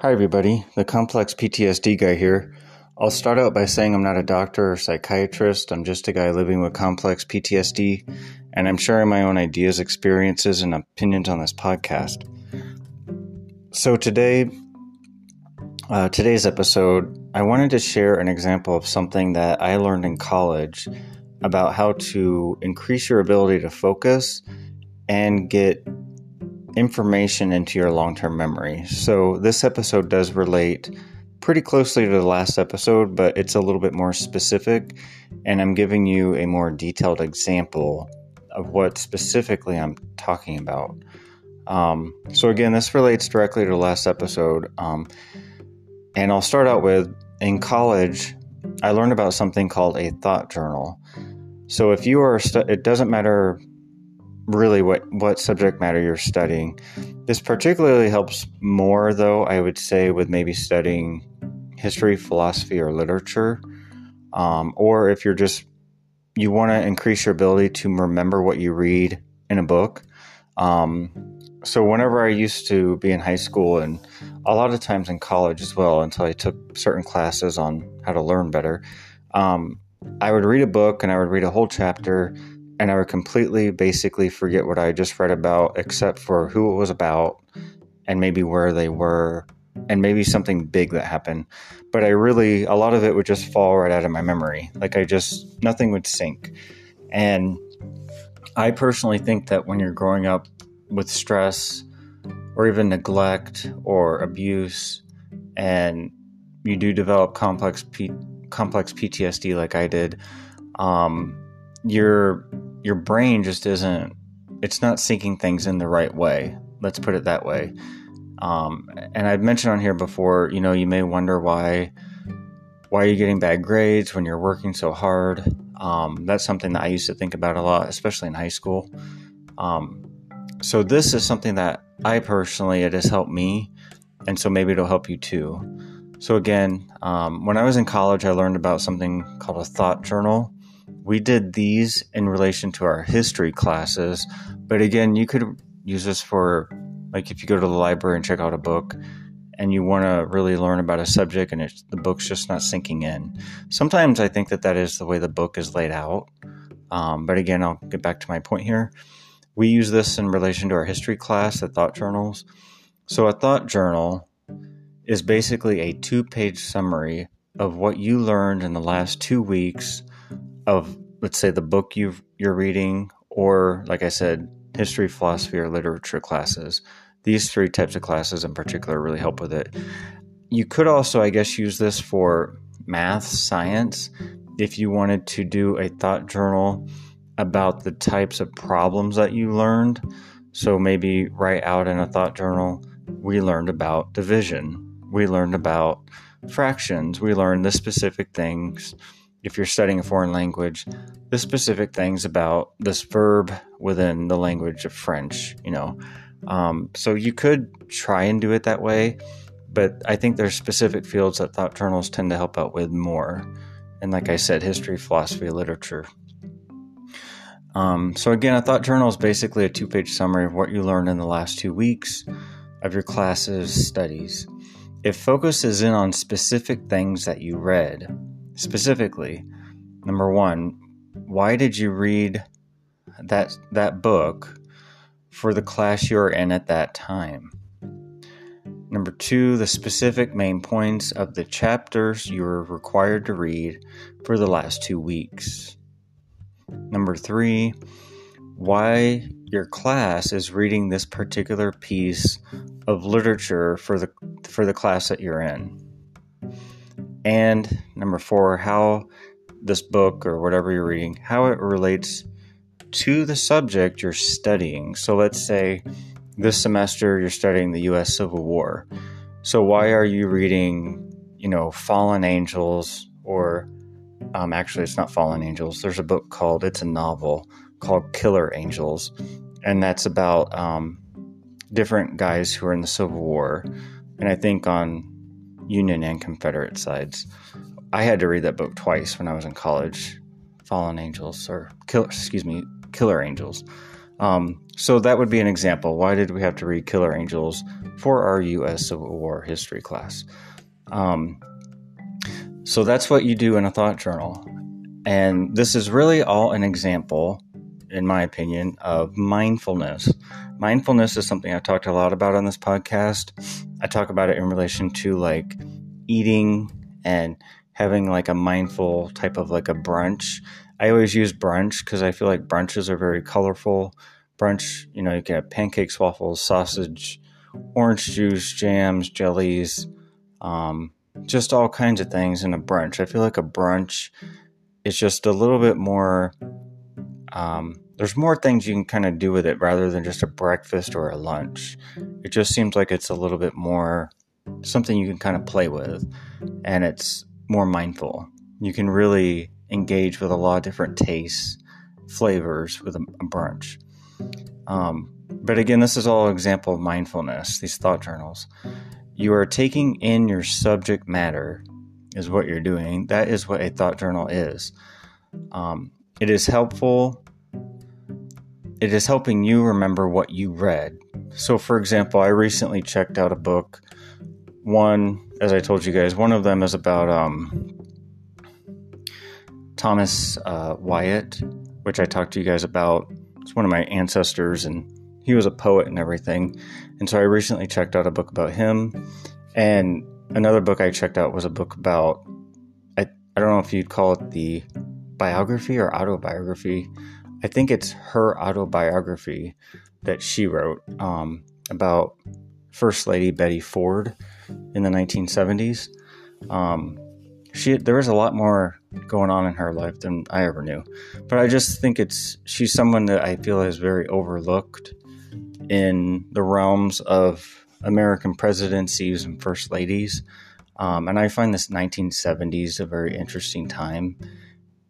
Hi, everybody. The complex PTSD guy here. I'll start out by saying I'm not a doctor or psychiatrist. I'm just a guy living with complex PTSD, and I'm sharing my own ideas, experiences, and opinions on this podcast. So today, uh, today's episode, I wanted to share an example of something that I learned in college about how to increase your ability to focus and get information into your long term memory. So, this episode does relate pretty closely to the last episode, but it's a little bit more specific, and I'm giving you a more detailed example of what specifically I'm talking about. Um, so, again, this relates directly to the last episode, um, and I'll start out with in college, I learned about something called a thought journal. So, if you are, it doesn't matter really what what subject matter you're studying. This particularly helps more though I would say with maybe studying history, philosophy, or literature, um, or if you're just you want to increase your ability to remember what you read in a book. Um, so whenever I used to be in high school and a lot of times in college as well, until I took certain classes on how to learn better, um, I would read a book and I would read a whole chapter and I would completely basically forget what I just read about, except for who it was about and maybe where they were and maybe something big that happened. But I really, a lot of it would just fall right out of my memory. Like I just, nothing would sink. And I personally think that when you're growing up with stress or even neglect or abuse, and you do develop complex P- complex PTSD like I did, um, you're your brain just isn't it's not syncing things in the right way. Let's put it that way. Um, and i've mentioned on here before you know you may wonder why why are you getting bad grades when you're working so hard? Um, that's something that i used to think about a lot especially in high school. Um, so this is something that i personally it has helped me and so maybe it'll help you too. So again um, when i was in college i learned about something called a thought journal we did these in relation to our history classes, but again, you could use this for like if you go to the library and check out a book and you want to really learn about a subject and the book's just not sinking in. Sometimes I think that that is the way the book is laid out. Um, but again, I'll get back to my point here. We use this in relation to our history class, the thought journals. So, a thought journal is basically a two page summary of what you learned in the last two weeks of let's say the book you you're reading or like I said history, philosophy or literature classes. These three types of classes in particular really help with it. You could also I guess use this for math, science if you wanted to do a thought journal about the types of problems that you learned. So maybe write out in a thought journal, we learned about division. We learned about fractions. We learned the specific things if you're studying a foreign language, the specific things about this verb within the language of French, you know. Um, so you could try and do it that way, but I think there's specific fields that thought journals tend to help out with more. And like I said, history, philosophy, literature. Um, so again, a thought journal is basically a two-page summary of what you learned in the last two weeks of your classes studies. It focuses in on specific things that you read Specifically, number one, why did you read that that book for the class you're in at that time? Number two, the specific main points of the chapters you were required to read for the last two weeks. Number three, why your class is reading this particular piece of literature for the for the class that you're in. And number four, how this book or whatever you're reading, how it relates to the subject you're studying. So let's say this semester you're studying the US Civil War. So why are you reading, you know, Fallen Angels or um, actually it's not Fallen Angels. There's a book called it's a novel called Killer Angels, and that's about um, different guys who are in the Civil War. And I think on Union and Confederate sides. I had to read that book twice when I was in college. Fallen Angels or Killer, excuse me, Killer Angels. Um, so that would be an example. Why did we have to read Killer Angels for our U.S. Civil War history class? Um, so that's what you do in a thought journal. And this is really all an example, in my opinion, of mindfulness. Mindfulness is something I've talked a lot about on this podcast. I talk about it in relation to like eating and having like a mindful type of like a brunch. I always use brunch because I feel like brunches are very colorful. Brunch, you know, you can have pancakes, waffles, sausage, orange juice, jams, jellies, um, just all kinds of things in a brunch. I feel like a brunch is just a little bit more. Um, there's more things you can kind of do with it rather than just a breakfast or a lunch. It just seems like it's a little bit more something you can kind of play with and it's more mindful. You can really engage with a lot of different tastes, flavors with a, a brunch. Um, but again, this is all example of mindfulness, these thought journals. You are taking in your subject matter, is what you're doing. That is what a thought journal is. Um, it is helpful it is helping you remember what you read. So, for example, I recently checked out a book. One, as I told you guys, one of them is about um, Thomas uh, Wyatt, which I talked to you guys about. It's one of my ancestors, and he was a poet and everything. And so I recently checked out a book about him. And another book I checked out was a book about, I, I don't know if you'd call it the biography or autobiography I think it's her autobiography that she wrote um, about First Lady Betty Ford in the 1970s. Um, she there was a lot more going on in her life than I ever knew, but I just think it's she's someone that I feel is very overlooked in the realms of American presidencies and first ladies. Um, and I find this 1970s a very interesting time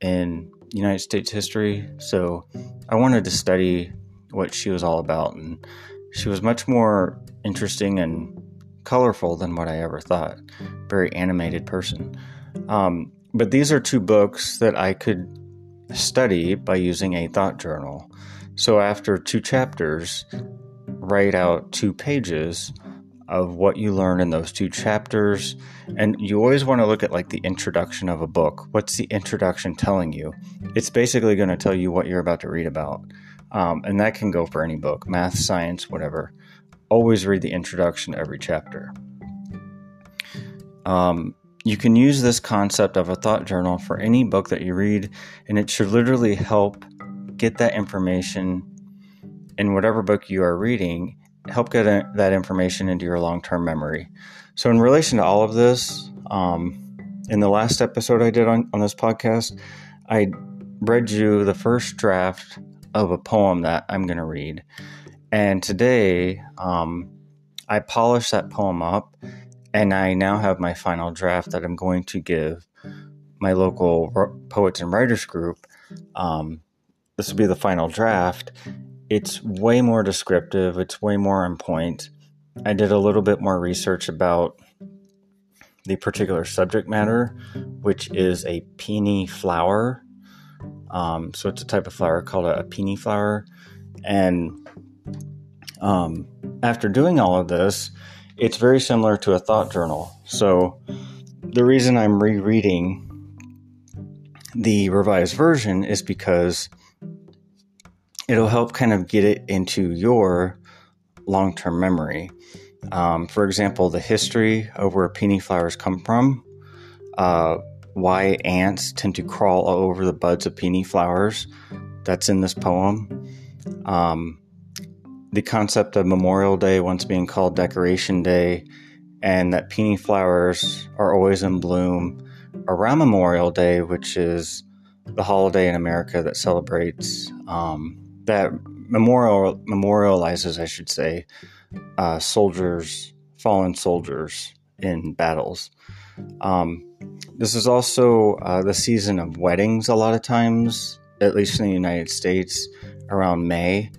in United States history. So I wanted to study what she was all about. And she was much more interesting and colorful than what I ever thought. Very animated person. Um, but these are two books that I could study by using a thought journal. So after two chapters, write out two pages of what you learn in those two chapters. And you always want to look at like the introduction of a book. What's the introduction telling you? It's basically going to tell you what you're about to read about. Um, and that can go for any book math, science, whatever. Always read the introduction to every chapter. Um, you can use this concept of a thought journal for any book that you read, and it should literally help get that information in whatever book you are reading help get that information into your long term memory. So, in relation to all of this, um, in the last episode I did on, on this podcast, I read you the first draft of a poem that I'm going to read. And today, um, I polished that poem up, and I now have my final draft that I'm going to give my local poets and writers group. Um, this will be the final draft, it's way more descriptive, it's way more on point. I did a little bit more research about the particular subject matter, which is a peony flower. Um, so it's a type of flower called a, peony flower. And um, after doing all of this, it's very similar to a thought journal. So the reason I'm rereading the revised version is because it'll help kind of get it into your long term memory. Um, for example, the history of where peony flowers come from, uh, why ants tend to crawl all over the buds of peony flowers. That's in this poem. Um, the concept of Memorial Day once being called Decoration Day, and that peony flowers are always in bloom around Memorial Day, which is the holiday in America that celebrates um, that memorial memorializes, I should say, uh, soldiers, fallen soldiers in battles. Um, this is also uh, the season of weddings. A lot of times, at least in the United States, around May,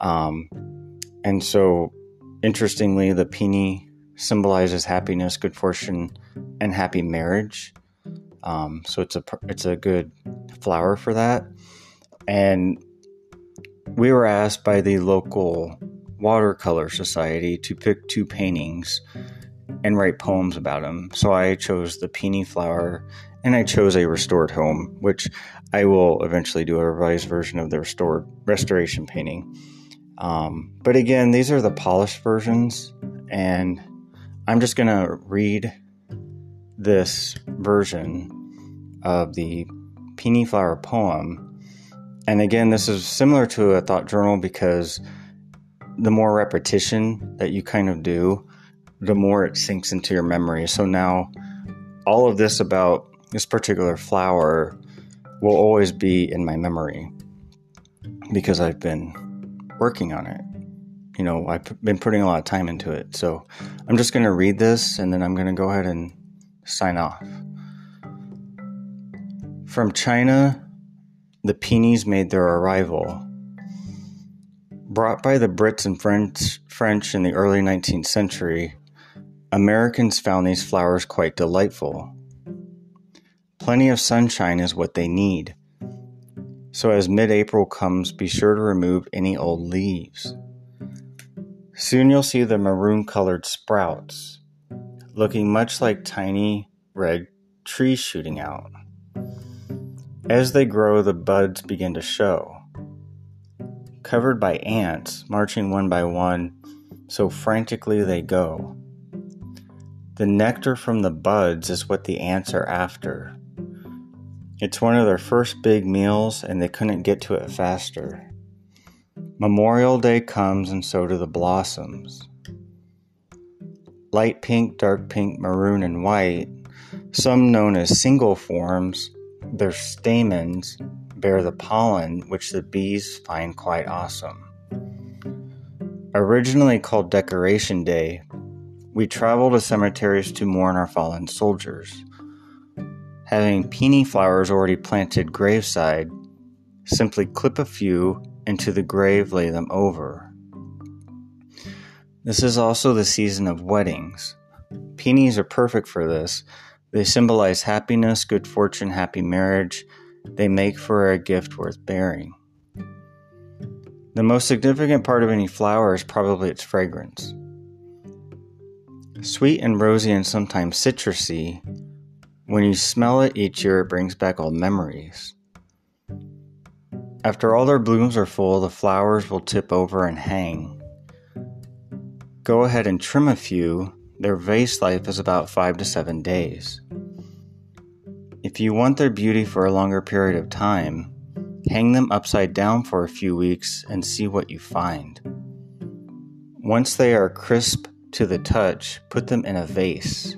um, and so interestingly, the peony symbolizes happiness, good fortune, and happy marriage. Um, so it's a it's a good flower for that. And we were asked by the local watercolor society to pick two paintings and write poems about them. So I chose the peony flower and I chose a restored home, which I will eventually do a revised version of the restored restoration painting. Um, but again, these are the polished versions, and I'm just to read this version of the peony flower poem. And again, this is similar to a thought journal because the more repetition that you kind of do, the more it sinks into your memory. So now, all of this about this particular flower will always be in my memory because I've been working on it. You know, I've been putting a lot of time into it. So I'm just going to read this and then I'm going to go ahead and sign off. From China, the peonies made their arrival. Brought by the Brits and French, French in the early 19th century, Americans found these flowers quite delightful. Plenty of sunshine is what they need. So, as mid April comes, be sure to remove any old leaves. Soon you'll see the maroon colored sprouts, looking much like tiny red trees shooting out. As they grow, the buds begin to show. Covered by ants, marching one by one, so frantically they go. The nectar from the buds is what the ants are after. It's one of their first big meals, and they couldn't get to it faster. Memorial Day comes, and so do the blossoms. Light pink, dark pink, maroon, and white, some known as single forms, their stamens bear the pollen, which the bees find quite awesome. Originally called Decoration Day, we travel to cemeteries to mourn our fallen soldiers. Having peony flowers already planted graveside, simply clip a few into the grave, lay them over. This is also the season of weddings. Peonies are perfect for this. They symbolize happiness, good fortune, happy marriage. They make for a gift worth bearing. The most significant part of any flower is probably its fragrance. Sweet and rosy and sometimes citrusy, when you smell it each year, it brings back old memories. After all their blooms are full, the flowers will tip over and hang. Go ahead and trim a few. Their vase life is about five to seven days. If you want their beauty for a longer period of time, hang them upside down for a few weeks and see what you find. Once they are crisp to the touch, put them in a vase.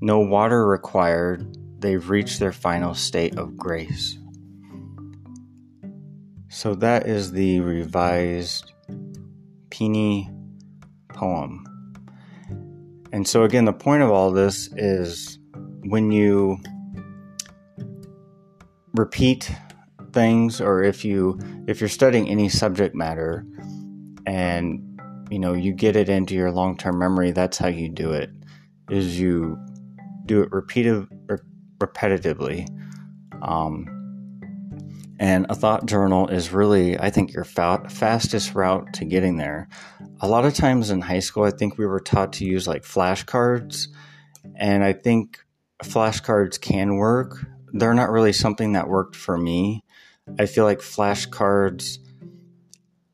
No water required, they've reached their final state of grace. So that is the revised Peony poem. And so, again, the point of all this is when you repeat things or if you if you're studying any subject matter and you know you get it into your long-term memory that's how you do it is you do it repeated, re- repetitively. Um, and a thought journal is really, I think, your fa- fastest route to getting there. A lot of times in high school, I think we were taught to use like flashcards, and I think flashcards can work. They're not really something that worked for me. I feel like flashcards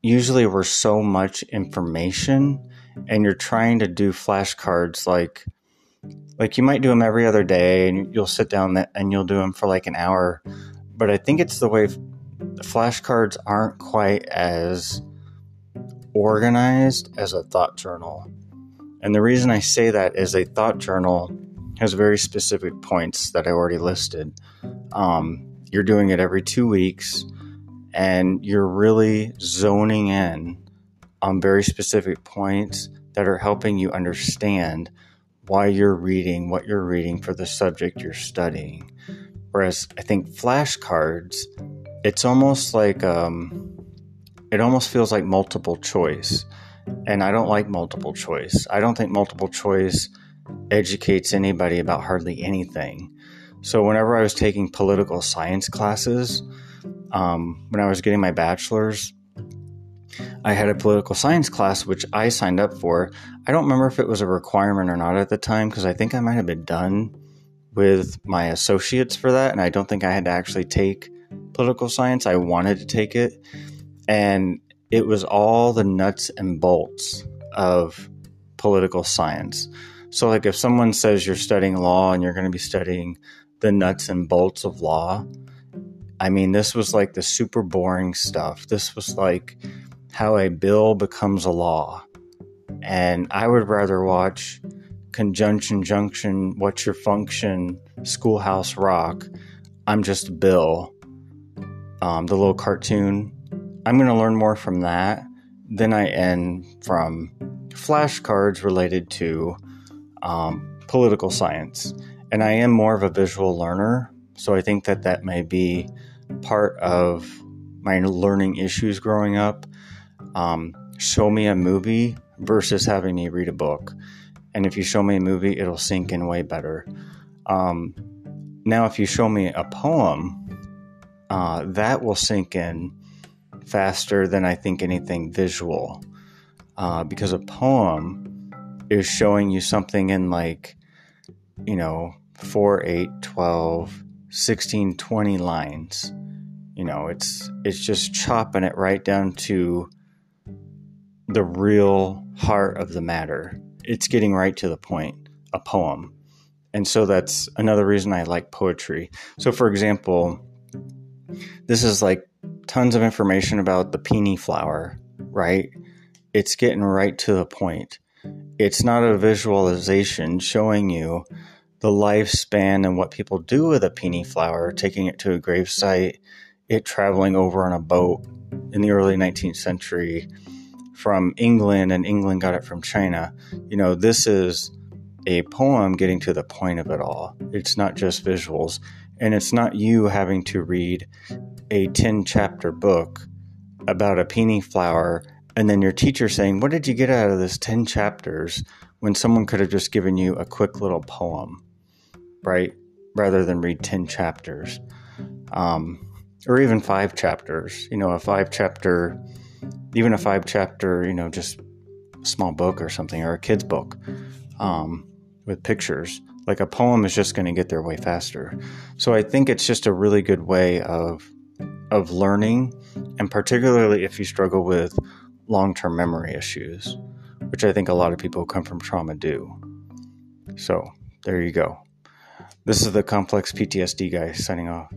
usually were so much information, and you're trying to do flashcards like like you might do them every other day and you'll sit down and you'll do them for like an hour but i think it's the way flashcards aren't quite as organized as a thought journal and the reason i say that is a thought journal has very specific points that i already listed um, you're doing it every two weeks and you're really zoning in on very specific points that are helping you understand why you're reading what you're reading for the subject you're studying. Whereas I think flashcards, it's almost like um, it almost feels like multiple choice, and I don't like multiple choice. I don't think multiple choice educates anybody about hardly anything. So whenever I was taking political science classes, um, when I was getting my bachelor's, I had a political science class which I signed up for. I don't remember if it was a requirement or not at the time because I think I might have been done with my associates for that, and I don't think I had to actually take political science. I wanted to take it, and it was all the nuts and bolts of political science. So, like, if someone says you're studying law and you're going to be studying the nuts and bolts of law, I mean, this was like the super boring stuff. This was like how a bill becomes a law. And I would rather watch Conjunction Junction, What's Your Function, Schoolhouse Rock. I'm just a Bill, um, the little cartoon. I'm going to learn more from that than I am from flashcards related to um, political science. And I am more of a visual learner, so I think that that may be part of my learning issues growing up. Um, show me a movie versus having me read a book. And if you show me a movie, it'll sink in way better. Um, now, if you show me a poem, uh, that will sink in faster than I think anything visual. Uh, because a poem is showing you something in like, you know, 4, 8, 12, 16, 20 lines. You know, it's it's just chopping it right down to the real heart of the matter. It's getting right to the point, a poem. And so that's another reason I like poetry. So for example, this is like tons of information about the peony flower, right? It's getting right to the point. It's not a visualization showing you the lifespan and what people do with a peony flower, taking it to a grave site, it traveling over on a boat in the early 19th century from England, and England got it from China. You know, this is a poem getting to the point of it all. It's not just visuals, and it's not you having to read a 10 chapter book about a peony flower and then your teacher saying, What did you get out of this 10 chapters when someone could have just given you a quick little poem? right? Rather than read 10 chapters. Um, or even five chapters, you know, a five chapter, even a five chapter, you know, just small book or something, or a kid's book um, with pictures. Like a poem is just going to get there way faster. So I think it's just a really good way of of learning, and particularly if you struggle with long term memory issues, which I think a lot of people who come from trauma do. So there you go. This is the complex PTSD guy signing off.